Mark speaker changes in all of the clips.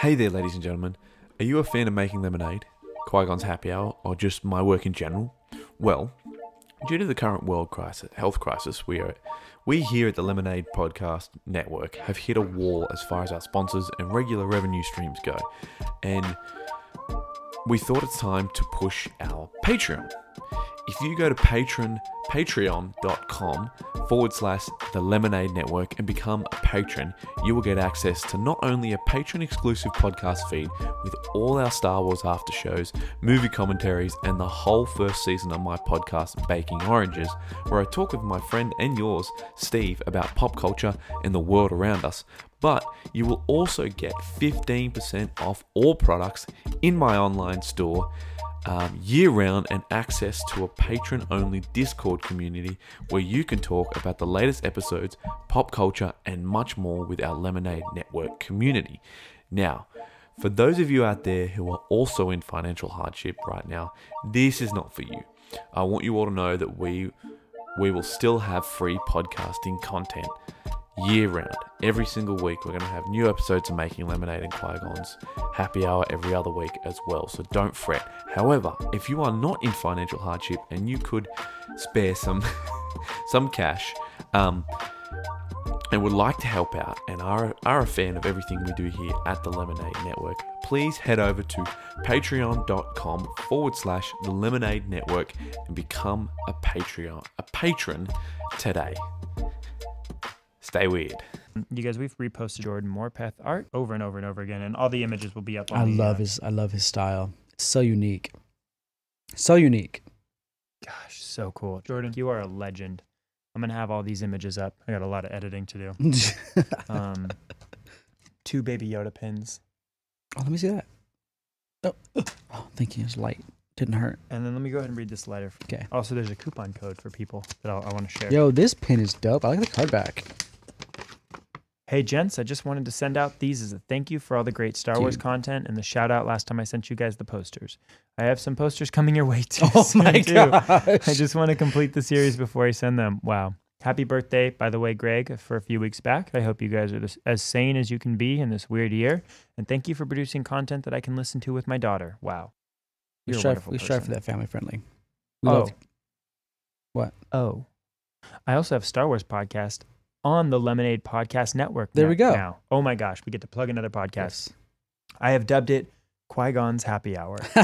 Speaker 1: Hey there, ladies and gentlemen. Are you a fan of making lemonade, Qui Gon's happy hour, or just my work in general? Well, due to the current world crisis, health crisis, we are we here at the Lemonade Podcast Network have hit a wall as far as our sponsors and regular revenue streams go, and we thought it's time to push our Patreon. If you go to patron patreon.com forward slash the lemonade network and become a patron you will get access to not only a patron exclusive podcast feed with all our star wars after shows movie commentaries and the whole first season of my podcast baking oranges where i talk with my friend and yours steve about pop culture and the world around us. But you will also get 15% off all products in my online store um, year round and access to a patron only Discord community where you can talk about the latest episodes, pop culture, and much more with our Lemonade Network community. Now, for those of you out there who are also in financial hardship right now, this is not for you. I want you all to know that we we will still have free podcasting content year round. Every single week, we're going to have new episodes of Making Lemonade and Qui Gon's happy hour every other week as well. So don't fret. However, if you are not in financial hardship and you could spare some some cash, um, and would like to help out and are, are a fan of everything we do here at the Lemonade Network, please head over to patreon.com forward slash the Lemonade Network and become a Patreon, a patron today. Stay weird.
Speaker 2: You guys, we've reposted Jordan Morpeth art over and over and over again, and all the images will be up. On
Speaker 3: I
Speaker 2: the,
Speaker 3: love
Speaker 2: uh,
Speaker 3: his I love his style. It's so unique. So unique.
Speaker 2: Gosh, so cool, Jordan. You are a legend. I'm gonna have all these images up. I got a lot of editing to do. Um, two baby Yoda pins,
Speaker 3: oh, let me see that. Oh, oh, thank you. It's light. Didn't hurt.
Speaker 2: and then let me go ahead and read this letter.
Speaker 3: Okay.
Speaker 2: Also, there's a coupon code for people that I'll, I want to share.
Speaker 3: Yo, this pin is dope. I like the card back.
Speaker 2: Hey, gents, I just wanted to send out these as a thank you for all the great Star Wars
Speaker 3: Dude.
Speaker 2: content and the shout out last time I sent you guys the posters. I have some posters coming your way too.
Speaker 3: Oh
Speaker 2: soon,
Speaker 3: my
Speaker 2: too. I just want to complete the series before I send them. Wow. Happy birthday, by the way, Greg, for a few weeks back. I hope you guys are this, as sane as you can be in this weird year. And thank you for producing content that I can listen to with my daughter. Wow.
Speaker 3: we strive, we strive for that family friendly. We
Speaker 2: Oh.
Speaker 3: love What?
Speaker 2: Oh. I also have Star Wars podcast on the Lemonade Podcast Network.
Speaker 3: There
Speaker 2: now-
Speaker 3: we go.
Speaker 2: Now. Oh my gosh, we get to plug another podcast.
Speaker 3: yes.
Speaker 2: I have dubbed it Qui Gon's Happy Hour.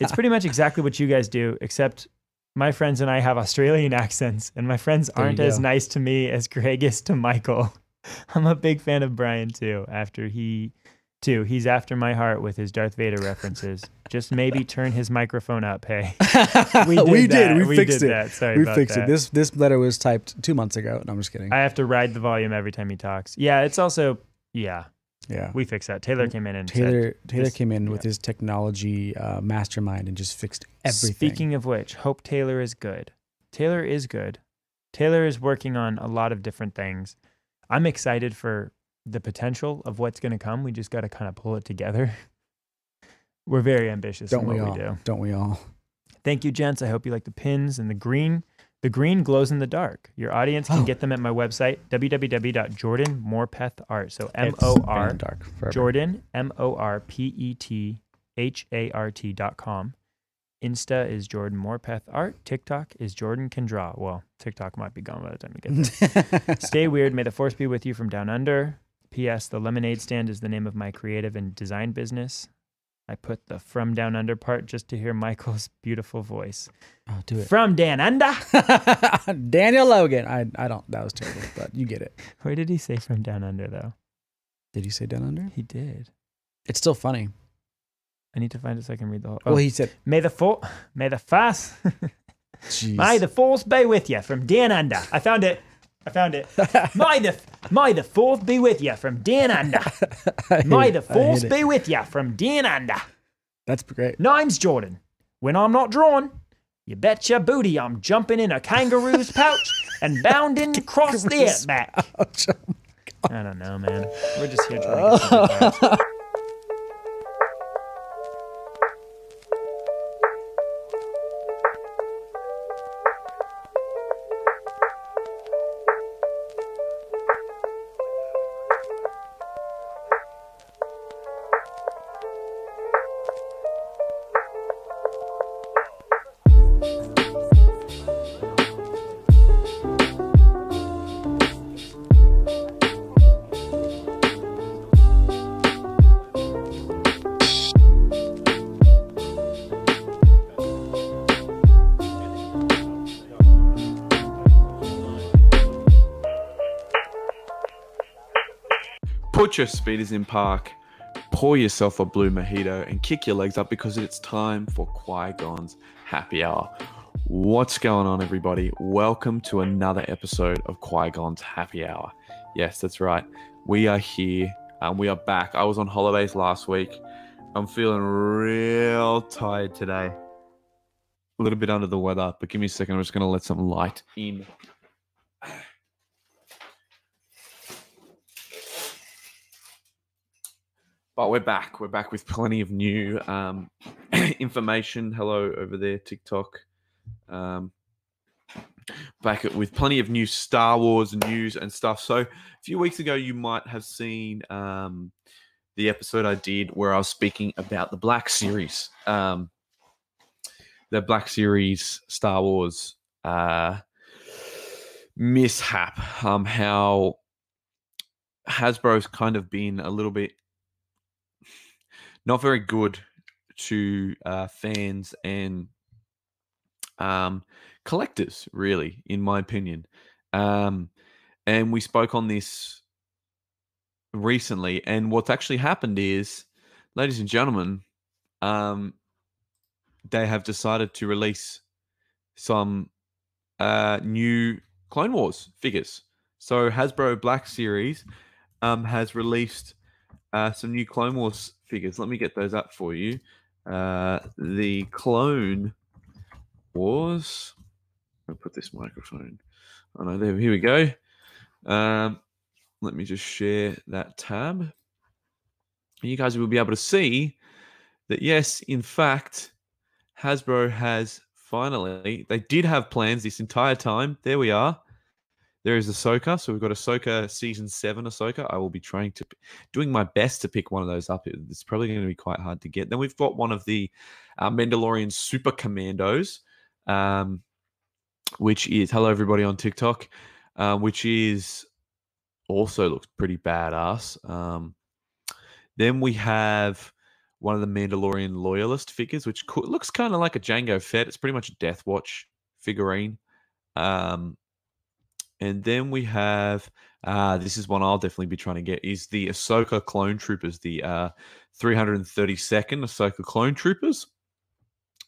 Speaker 2: It's pretty much exactly what you guys do, except my friends and I have Australian accents, and my friends
Speaker 3: There
Speaker 2: aren't as nice to me as Greg is to Michael. I'm a big fan of Brian too. After he, too, he's after my heart with his Darth Vader references. Just maybe turn his microphone up. Hey, we did.
Speaker 3: we did. We,
Speaker 2: We
Speaker 3: fixed
Speaker 2: did
Speaker 3: it.
Speaker 2: that. Sorry
Speaker 3: we fixed
Speaker 2: that.
Speaker 3: it. This this letter was typed two months ago. No, I'm just kidding.
Speaker 2: I have to ride the volume every time he talks. Yeah, it's also yeah.
Speaker 3: yeah.
Speaker 2: We fixed that. Taylor came in and said,
Speaker 3: Taylor Taylor
Speaker 2: this-
Speaker 3: came in with his technology uh, mastermind and just fixed everything.
Speaker 2: Speaking of which, hope Taylor is good. Taylor is good. Taylor is working on a lot of different things. I'm excited for the potential of what's going to come. We just got to kind of pull it together. We're very ambitious
Speaker 3: don't
Speaker 2: in what
Speaker 3: we
Speaker 2: we,
Speaker 3: all?
Speaker 2: do.
Speaker 3: Don't we all?
Speaker 2: Thank you, gents. I hope you like the pins and the green. The green glows in the dark. Your audience can
Speaker 3: Oh.
Speaker 2: get them at my website, www.jordanmorpethart. So M O R
Speaker 3: the dark forever.
Speaker 2: Jordan, M O R P E T H A R T dot com. Insta is Jordan Morpeth Art. TikTok is Jordan Can Draw. Well, TikTok might be gone by the time you get there. Stay weird. May the force be with you from down under. P.S. The lemonade stand is the name of my creative and design business. I put the from down under part just to hear Michael's beautiful voice.
Speaker 3: oh, do it.
Speaker 2: From down under.
Speaker 3: Daniel Logan. I I don't. That was terrible, but you get it.
Speaker 2: Where did he say from down under though?
Speaker 3: Did he say down under?
Speaker 2: He did.
Speaker 3: It's still funny.
Speaker 2: I need to find it so I can read the whole.
Speaker 3: Well,
Speaker 2: oh.
Speaker 3: he said,
Speaker 2: may the for- may the fast May the force be with you from down under. I found it. I found it. may the may the force be with you from down under. May the
Speaker 3: I
Speaker 2: force
Speaker 3: hit it.
Speaker 2: be with you from down under.
Speaker 3: That's great.
Speaker 2: Name's Jordan. When I'm not drawn, you bet your booty I'm jumping in a kangaroo's pouch and bounding across the
Speaker 3: Kangaroo's
Speaker 2: outback.
Speaker 3: Oh
Speaker 2: I don't know, man. We're just here trying
Speaker 1: your speeders in park, pour yourself a blue mojito, and kick your legs up because it's time for Qui Gon's Happy Hour. What's going on, everybody? Welcome to another episode of Qui Gon's Happy Hour. Yes, that's right. We are here and we are back. I was on holidays last week. I'm feeling real tired today. A little bit under the weather, but give me a second. I'm just going to let some light in. But we're back. We're back with plenty of new um, information. Hello over there, TikTok. Um, back with plenty of new Star Wars news and stuff. So a few weeks ago, you might have seen um, the episode I did where I was speaking about the Black Series, um, the Black Series Star Wars uh, mishap. Um, how Hasbro's kind of been a little bit not very good to uh, fans and um, collectors, really, in my opinion. Um, and we spoke on this recently. And what's actually happened is, ladies and gentlemen, um, they have decided to release some uh, new Clone Wars figures. So Hasbro Black Series um, has released uh, some new Clone Wars figures. Let me get those up for you. Uh, the Clone Wars. I'll put this microphone. Oh no, there. Here we go. Um, let me just share that tab. You guys will be able to see that yes, in fact, Hasbro has finally. They did have plans this entire time. There we are. There is Ahsoka. So we've got Ahsoka season seven Ahsoka. I will be trying to, doing my best to pick one of those up. It's probably going to be quite hard to get. Then we've got one of the uh, Mandalorian Super Commandos, um, which is hello everybody on TikTok, uh, which is also looks pretty badass. Um, then we have one of the Mandalorian loyalist figures, which co- looks kind of like a Jango Fett. It's pretty much a Death Watch figurine. Um, and then we have uh, this is one I'll definitely be trying to get is the Ahsoka Clone Troopers, the uh, 332nd Ahsoka Clone Troopers.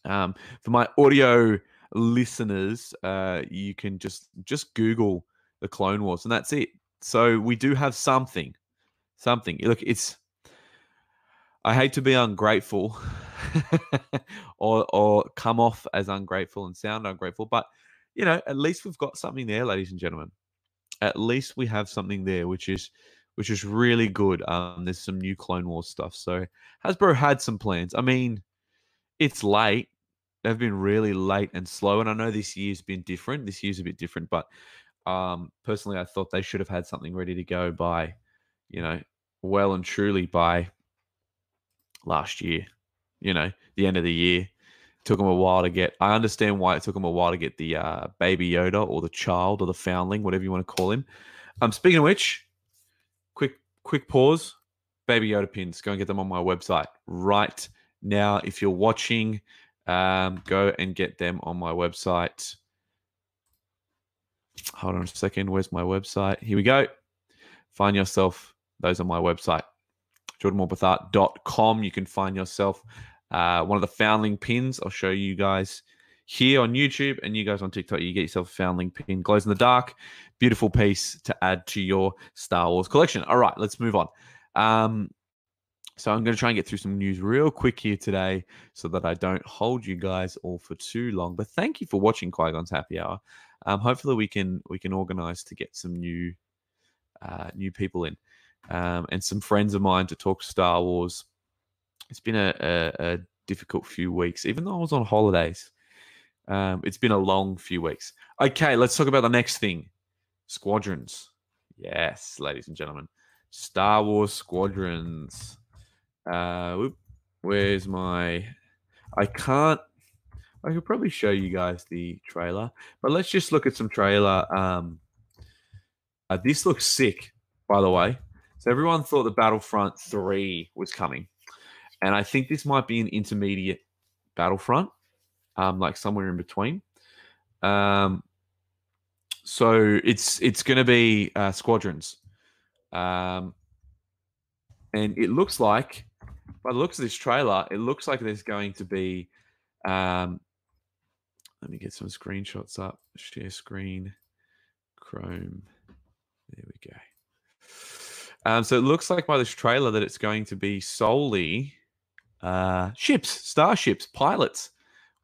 Speaker 1: Um, for my audio listeners, uh, you can just just Google the Clone Wars, and that's it. So we do have something, something. Look, it's. I hate to be ungrateful, or or come off as ungrateful and sound ungrateful, but you know, at least we've got something there, ladies and gentlemen. At least we have something there, which is which is really good. Um, there's some new Clone Wars stuff. So Hasbro had some plans. I mean, it's late. They've been really late and slow. And I know this year's been different. This year's a bit different, but um, personally, I thought they should have had something ready to go by, you know, well and truly by last year. You know, the end of the year took them a while to get. I understand why it took them a while to get the uh, baby Yoda or the child or the foundling, whatever you want to call him. Um, speaking of which, quick quick pause. Baby Yoda pins. Go and get them on my website right now. If you're watching, um, go and get them on my website. Hold on a second. Where's my website? Here we go. Find yourself those on my website, jordanmorpethart.com. You can find yourself uh, one of the foundling pins. I'll show you guys here on YouTube and you guys on TikTok. You get yourself a foundling pin, glows in the dark. Beautiful piece to add to your Star Wars collection. All right, let's move on. Um, so I'm going to try and get through some news real quick here today so that I don't hold you guys all for too long. But thank you for watching Qui-Gon's Happy Hour. Um, hopefully we can we can organize to get some new uh, new people in um, and some friends of mine to talk Star Wars it's been a, a, a, difficult few weeks, even though I was on holidays. Um, it's been a long few weeks. Okay, let's talk about the next thing squadrons. Yes, ladies and gentlemen, Star Wars squadrons. Uh, whoop, where's my. I can't. I could probably show you guys the trailer, but let's just look at some trailer. Um, uh, this looks sick, by the way. So everyone thought the Battlefront 3 was coming and I think this might be an intermediate Battlefront, um, like somewhere in between. Um, so it's it's going to be uh, squadrons. Um, and it looks like, by the looks of this trailer, it looks like there's going to be. Um, let me get some screenshots up. Share screen, Chrome. There we go. Um, so it looks like by this trailer that it's going to be solely uh, ships, starships, pilots.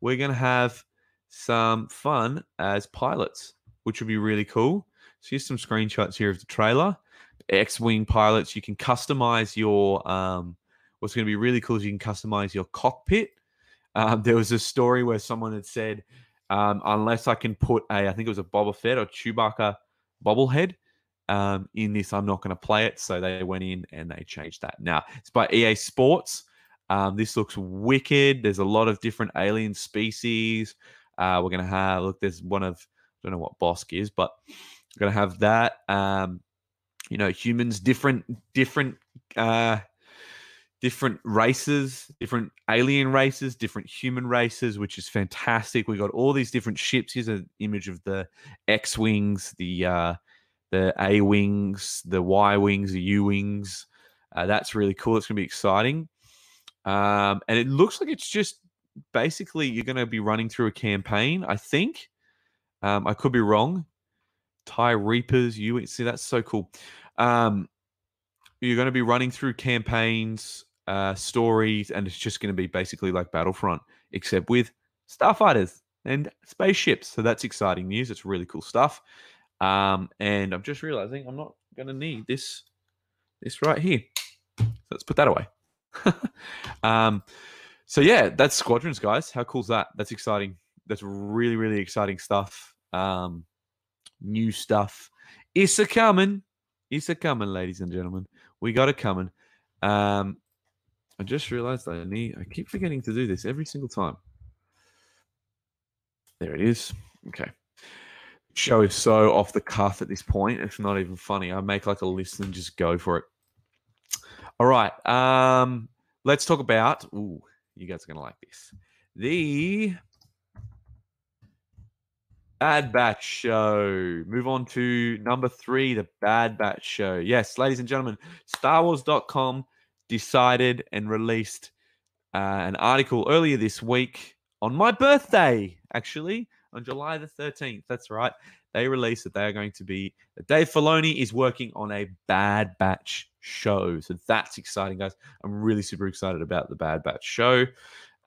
Speaker 1: We're going to have some fun as pilots, which would be really cool. So here's some screenshots here of the trailer. X-wing pilots. You can customize your. Um, what's going to be really cool is you can customize your cockpit. Um, there was a story where someone had said, um, unless I can put a, I think it was a Boba Fett or Chewbacca bobblehead um, in this, I'm not going to play it. So they went in and they changed that. Now it's by EA Sports. Um, this looks wicked. There's a lot of different alien species. Uh, we're to have look. There's one of I don't know what Bossk is, but we're to have that. Um, you know, humans, different, different, uh, different races, different alien races, different human races, which is fantastic. We got all these different ships. Here's an image of the X wings, the uh, the A wings, the Y wings, the U wings. Uh, that's really cool. It's to be exciting. Um, and it looks like it's just basically you're going to be running through a campaign. I think. Um, I could be wrong. TIE Reapers, you see that's so cool. Um, you're going to be running through campaigns, uh, stories, and it's just going to be basically like Battlefront, except with starfighters and spaceships. So that's exciting news. It's really cool stuff. Um, and I'm just realizing I'm not going to need this this right here. So let's put that away. um, so yeah, that's Squadrons, guys. How cool is that? That's exciting. That's really, really exciting stuff. Um, new stuff. It's a coming. It's a coming, ladies and gentlemen. We got it coming. Um, I just realized I need. I keep forgetting to do this every single time. There it is. Okay. Show is so off the cuff at this point. It's not even funny. I make like a list and just go for it. All right. Um, let's talk about. Ooh, you guys are gonna like this. The Bad Batch Show. Move on to number three, the Bad Batch Show. Yes, ladies and gentlemen, StarWars.com decided and released uh, an article earlier this week on my birthday, actually, on July the 13th. That's right. They released that they are going to be, that Dave Filoni is working on a Bad Batch show. So that's exciting, guys. I'm really super excited about the Bad Batch show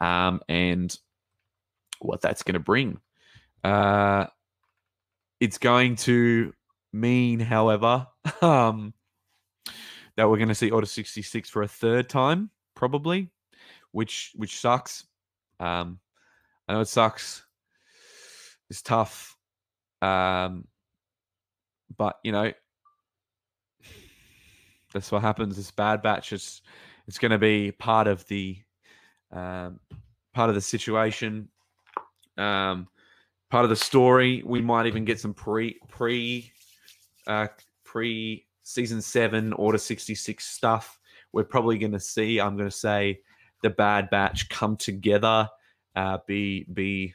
Speaker 1: um, and what that's going to bring. Uh, it's going to mean, however, um, that we're going to see Order 66 for a third time, probably, which which sucks. Um, I know it sucks. It's tough. Um, but you know, that's what happens. This bad batch is it's going to be part of the um, part of the situation. Um, part of the story. We might even get some pre pre uh, pre season seven Order sixty six stuff. We're probably going to see. I'm going to say the Bad Batch come together, uh, be be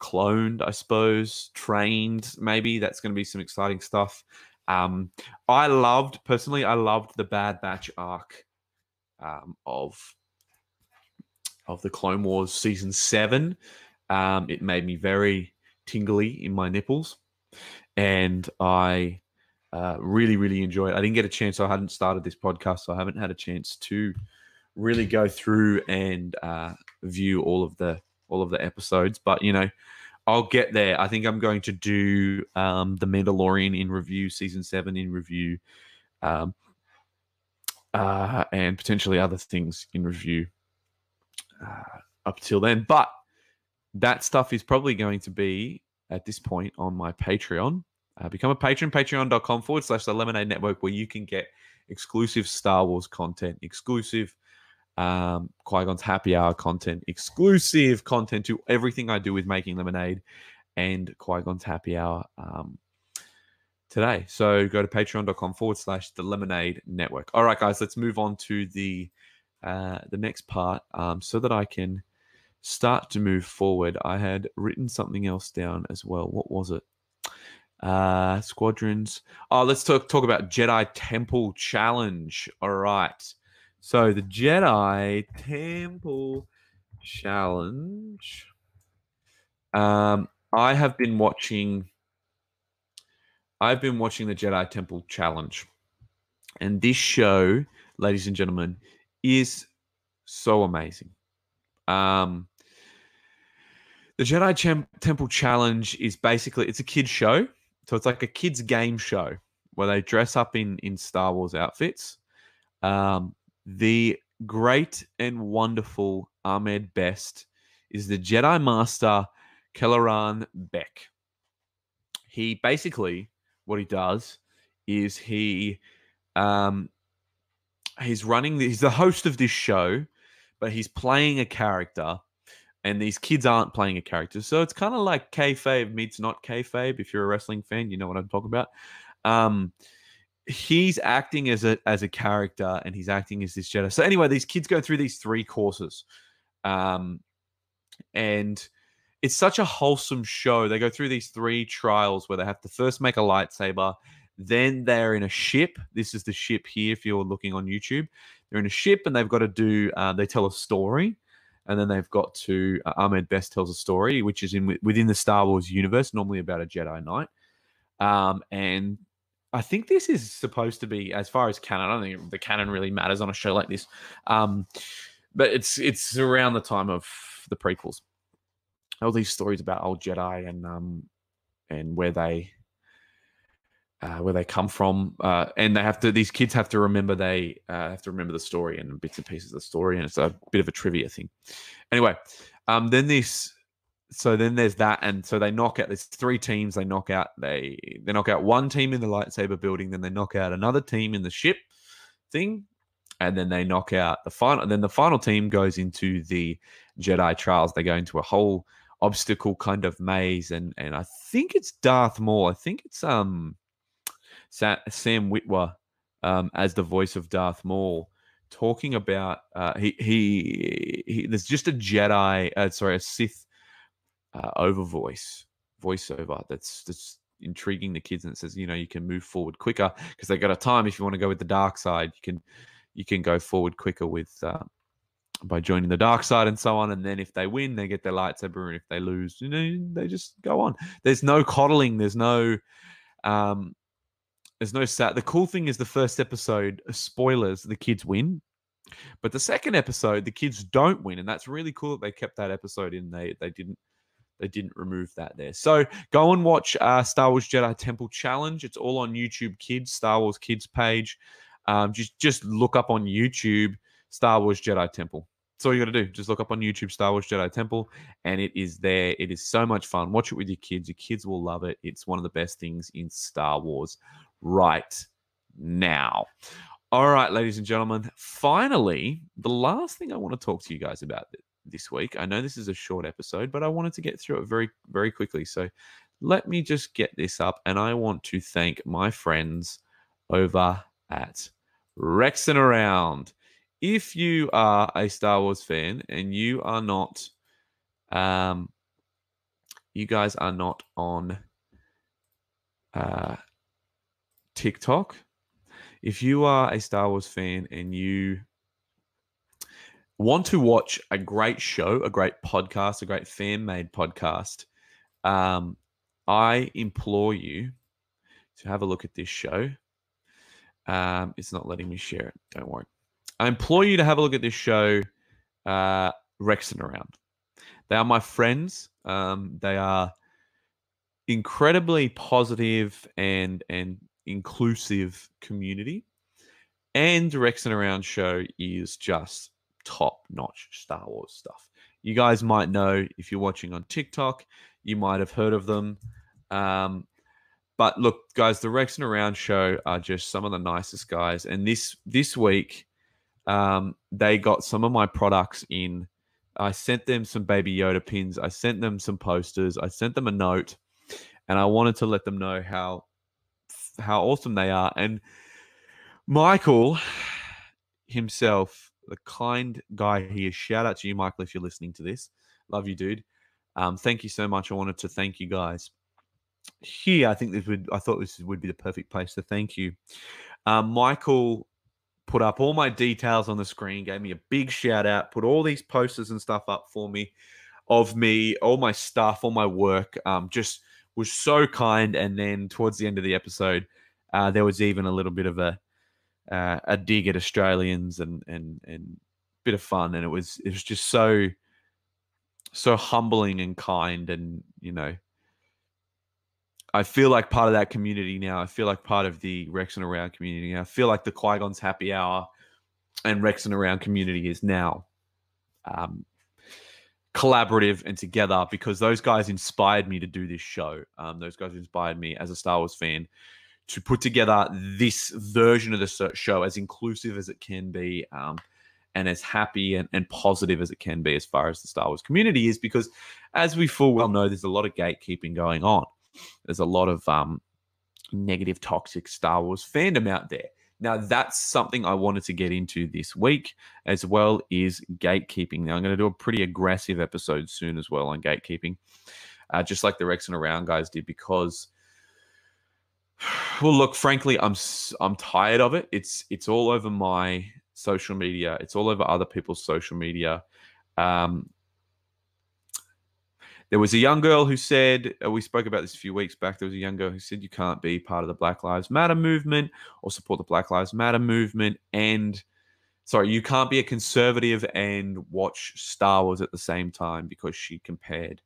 Speaker 1: cloned, I suppose, trained. Maybe that's going to be some exciting stuff. Um, I loved personally. I loved the Bad Batch arc um, of of the Clone Wars season seven. Um, it made me very tingly in my nipples, and I uh, really, really enjoyed. it. I didn't get a chance. I hadn't started this podcast, so I haven't had a chance to really go through and uh, view all of the all of the episodes. But you know, I'll get there. I think I'm going to do um, the Mandalorian in review, season seven in review, um, uh, and potentially other things in review uh, up till then. But that stuff is probably going to be at this point on my Patreon. Uh, become a patron, patreon.com forward slash the Lemonade Network, where you can get exclusive Star Wars content, exclusive um, Qui Gon's Happy Hour content, exclusive content to everything I do with making lemonade and Qui Gon's Happy Hour um, today. So go to patreon.com forward slash the Lemonade Network. All right, guys, let's move on to the uh, the next part um, so that I can start to move forward. I had written something else down as well. What was it? Uh, squadrons. Oh, let's talk talk about Jedi Temple Challenge. All right. So the Jedi Temple Challenge. Um, I have been watching. I've been watching the Jedi Temple Challenge, and this show, ladies and gentlemen, is so amazing. Um, the Jedi Cham- Temple Challenge is basically it's a kids show, so it's like a kids game show where they dress up in in Star Wars outfits. Um, the great and wonderful Ahmed Best is the Jedi Master Kelleran Beck. He basically what he does is he um he's running he's the host of this show, but he's playing a character and these kids aren't playing a character. So it's kind of like kayfabe meets not kayfabe. If you're a wrestling fan, you know what I'm talking about. Um, he's acting as a as a character, and he's acting as this Jedi. So anyway, these kids go through these three courses, um, and it's such a wholesome show. They go through these three trials where they have to first make a lightsaber. Then they're in a ship. This is the ship here. If you're looking on YouTube, they're in a ship and they've got to do. Uh, they tell a story and then they've got to uh, Ahmed Best tells a story, which is in within the Star Wars universe, normally about a Jedi Knight. Um, and I think this is supposed to be, as far as canon, I don't think the canon really matters on a show like this. Um, but it's it's around the time of the prequels. All these stories about old Jedi and um, and where they uh, where they come from, uh, and they have to. These kids have to remember they uh, have to remember the story and bits and pieces of the story, and it's a bit of a trivia thing. Anyway, um, then this, so then there's that, and so they knock out. There's three teams. They knock out. They they knock out one team in the lightsaber building. Then they knock out another team in the ship thing, and then they knock out the final. Then the final team goes into the Jedi trials. They go into a whole obstacle kind of maze, and and I think it's Darth Maul. I think it's um Sam Witwer um, as the voice of Darth Maul, talking about uh, he, he, he there's just a Jedi, uh, sorry, a Sith uh, over voice voiceover that's that's intriguing the kids and it says you know you can move forward quicker because they got a time if you want to go with the dark side you can you can go forward quicker with uh, by joining the dark side and so on and then if they win they get their lightsaber and if they lose you know they just go on there's no coddling there's no um there's no sat. The cool thing is the first episode, uh, spoilers, the kids win. But the second episode, the kids don't win, and that's really cool that they kept that episode in. They they didn't they didn't remove that there. So go and watch uh, Star Wars Jedi Temple Challenge. It's all on YouTube Kids, Star Wars Kids page. Um, just just look up on YouTube Star Wars Jedi Temple. That's all you got to do. Just look up on YouTube Star Wars Jedi Temple, and it is there. It is so much fun. Watch it with your kids. Your kids will love it. It's one of the best things in Star Wars right now. All right, ladies and gentlemen, finally, the last thing I want to talk to you guys about this week. I know this is a short episode, but I wanted to get through it very, very quickly. So let me just get this up. And I want to thank my friends over at Rex and Around. If you are a Star Wars fan and you are not, um, you guys are not on uh, TikTok. If you are a Star Wars fan and you want to watch a great show, a great podcast, a great fan made podcast, um, I implore you to have a look at this show. Um, it's not letting me share it. Don't worry. I implore you to have a look at this show, uh, Rex and Around. They are my friends. Um, they are incredibly positive and and inclusive community. And Rex and Around show is just top notch Star Wars stuff. You guys might know if you're watching on TikTok, you might have heard of them. Um, but look, guys, the Rex and Around show are just some of the nicest guys. And this this week, um, they got some of my products in. I sent them some Baby Yoda pins. I sent them some posters. I sent them a note, and I wanted to let them know how how awesome they are. And Michael himself, the kind guy he is. Shout out to you, Michael, if you're listening to this. Love you, dude. Um, thank you so much. I wanted to thank you guys here, I think this would I thought this would be the perfect place to thank you. Um, Michael put up all my details on the screen, gave me a big shout out, put all these posters and stuff up for me of me, all my stuff, all my work. Um, just was so kind. And then towards the end of the episode, uh, there was even a little bit of a uh, a dig at Australians and and and bit of fun, and it was it was just so so humbling and kind, and you know. I feel like part of that community now. I feel like part of the Rex and Around community. I feel like the Qui Gon's Happy Hour and Rex and Around community is now um, collaborative and together because those guys inspired me to do this show. Um, those guys inspired me as a Star Wars fan to put together this version of the show as inclusive as it can be um, and as happy and, and positive as it can be as far as the Star Wars community is because, as we full well know, there's a lot of gatekeeping going on. There's a lot of um, negative, toxic Star Wars fandom out there. Now, that's something I wanted to get into this week, as well is gatekeeping. Now, I'm going to do a pretty aggressive episode soon as well on gatekeeping, uh, just like the Rex and Around guys did, because, well, look, frankly, I'm I'm tired of it. It's it's all over my social media. It's all over other people's social media. Um, there was a young girl who said, uh, we spoke about this a few weeks back. There was a young girl who said, you can't be part of the Black Lives Matter movement or support the Black Lives Matter movement. And sorry, you can't be a conservative and watch Star Wars at the same time because she compared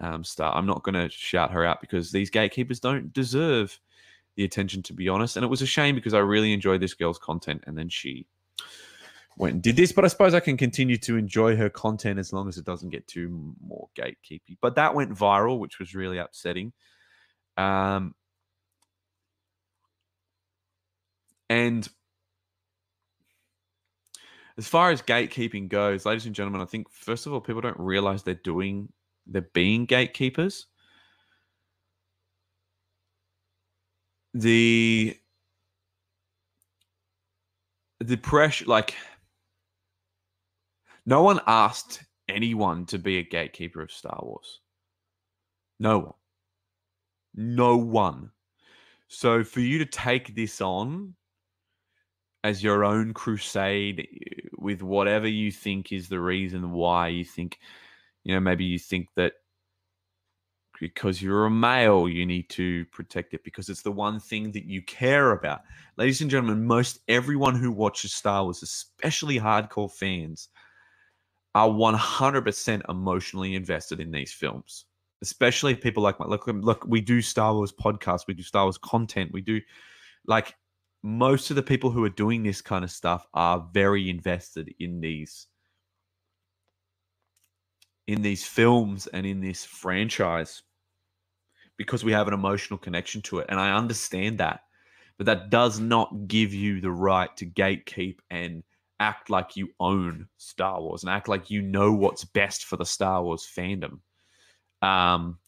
Speaker 1: um, Star. I'm not going to shout her out because these gatekeepers don't deserve the attention, to be honest. And it was a shame because I really enjoyed this girl's content. And then she went and did this, but I suppose I can continue to enjoy her content as long as it doesn't get too more gatekeepy. But that went viral, which was really upsetting. Um, and as far as gatekeeping goes, ladies and gentlemen, I think first of all, people don't realize they're doing, they're being gatekeepers. The the pressure, like no one asked anyone to be a gatekeeper of Star Wars. No one. No one. So for you to take this on as your own crusade eh, with whatever you think is the reason why you think, you know, maybe you think that because you're a male, you need to protect it because it's the one thing that you care about. Ladies and gentlemen, most everyone who watches Star Wars, especially hardcore fans, are 100% emotionally invested in these films especially people like my look look we do star wars podcasts we do star wars content we do like most of the people who are doing this kind of stuff are very invested in these in these films and in this franchise because we have an emotional connection to it and i understand that but that does not give you the right to gatekeep and act like you own Star Wars and act like you know what's best for the Star Wars fandom. Um,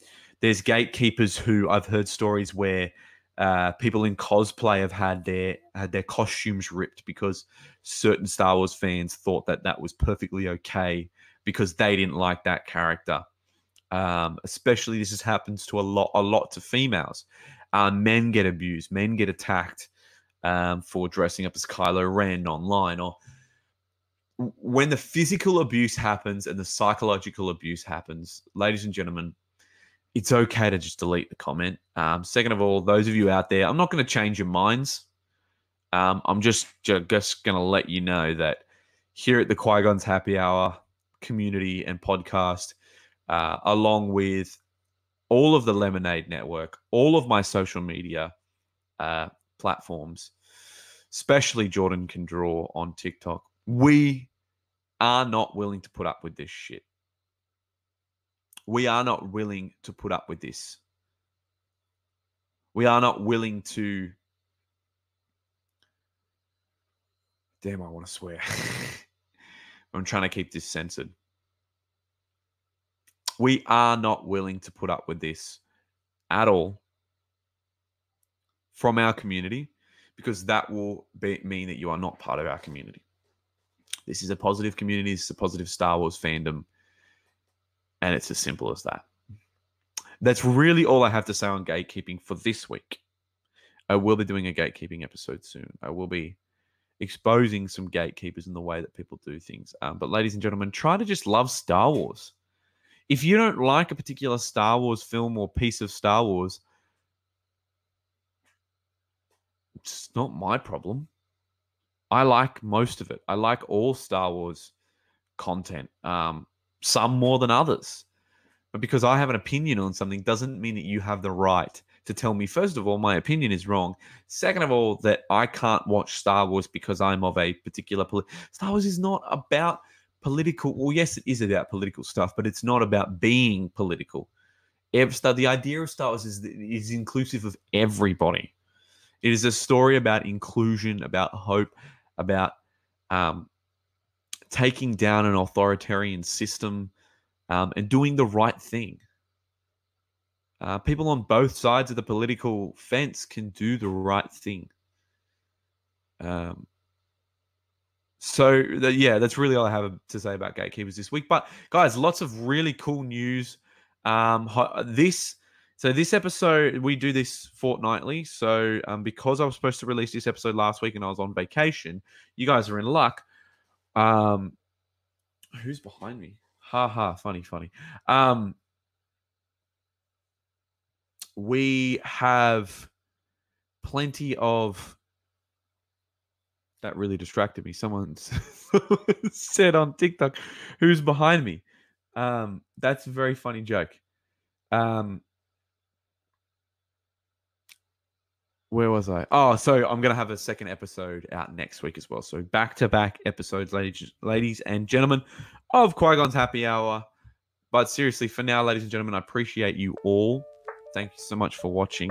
Speaker 1: there's gatekeepers who I've heard stories where uh, people in cosplay have had their had their costumes ripped because certain Star Wars fans thought that that was perfectly okay because they didn't like that character. Um, especially this has happens to a lot a lot to females. Uh, men get abused, men get attacked um, for dressing up as Kylo Ren online or when the physical abuse happens and the psychological abuse happens, ladies and gentlemen, it's okay to just delete the comment. Um, second of all, those of you out there, I'm not going to change your minds. Um, I'm just just going to let you know that here at the Qui Gon's Happy Hour community and podcast, uh, along with all of the Lemonade Network, all of my social media uh, platforms, especially Jordan Can Draw on TikTok, we are not willing to put up with this shit. We are not willing to put up with this. We are not willing to. Damn, I want to swear. I'm trying to keep this censored. We are not willing to put up with this at all from our community because that will be, mean that you are not part of our community. This is a positive community. This is a positive Star Wars fandom. And it's as simple as that. That's really all I have to say on gatekeeping for this week. I will be doing a gatekeeping episode soon. I will be exposing some gatekeepers in the way that people do things. Um, but, ladies and gentlemen, try to just love Star Wars. If you don't like a particular Star Wars film or piece of Star Wars, it's not my problem. I like most of it. I like all Star Wars content, um, some more than others. But because I have an opinion on something doesn't mean that you have the right to tell me, first of all, my opinion is wrong. Second of all, that I can't watch Star Wars because I'm of a particular. Poli- Star Wars is not about political. Well, yes, it is about political stuff, but it's not about being political. The idea of Star Wars is, is inclusive of everybody. It is a story about inclusion, about hope, about um, taking down an authoritarian system um, and doing the right thing. Uh, people on both sides of the political fence can do the right thing. Um, so the, yeah, that's really all I have to say about gatekeepers this week. But guys, lots of really cool news. Um, this so this episode we do this fortnightly. So um, because I was supposed to release this episode last week and I was on vacation, you guys are in luck. Um, who's behind me? Ha ha! Funny, funny. Um, we have plenty of that really distracted me. Someone said on TikTok, "Who's behind me?" Um, that's a very funny joke. Um, where was I? Oh, so I'm gonna have a second episode out next week as well. So back to back episodes, ladies, ladies and gentlemen, of Qui Gon's Happy Hour. But seriously, for now, ladies and gentlemen, I appreciate you all. Thank you so much for watching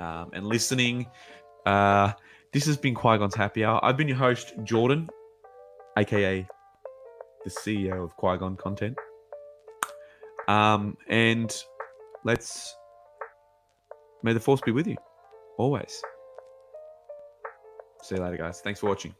Speaker 1: um, and listening. Uh, this has been Qui Gon's Happy Hour. I've been your host, Jordan, aka the CEO of Qui Gon Content. Um, and let's may the force be with you always. See you later, guys. Thanks for watching.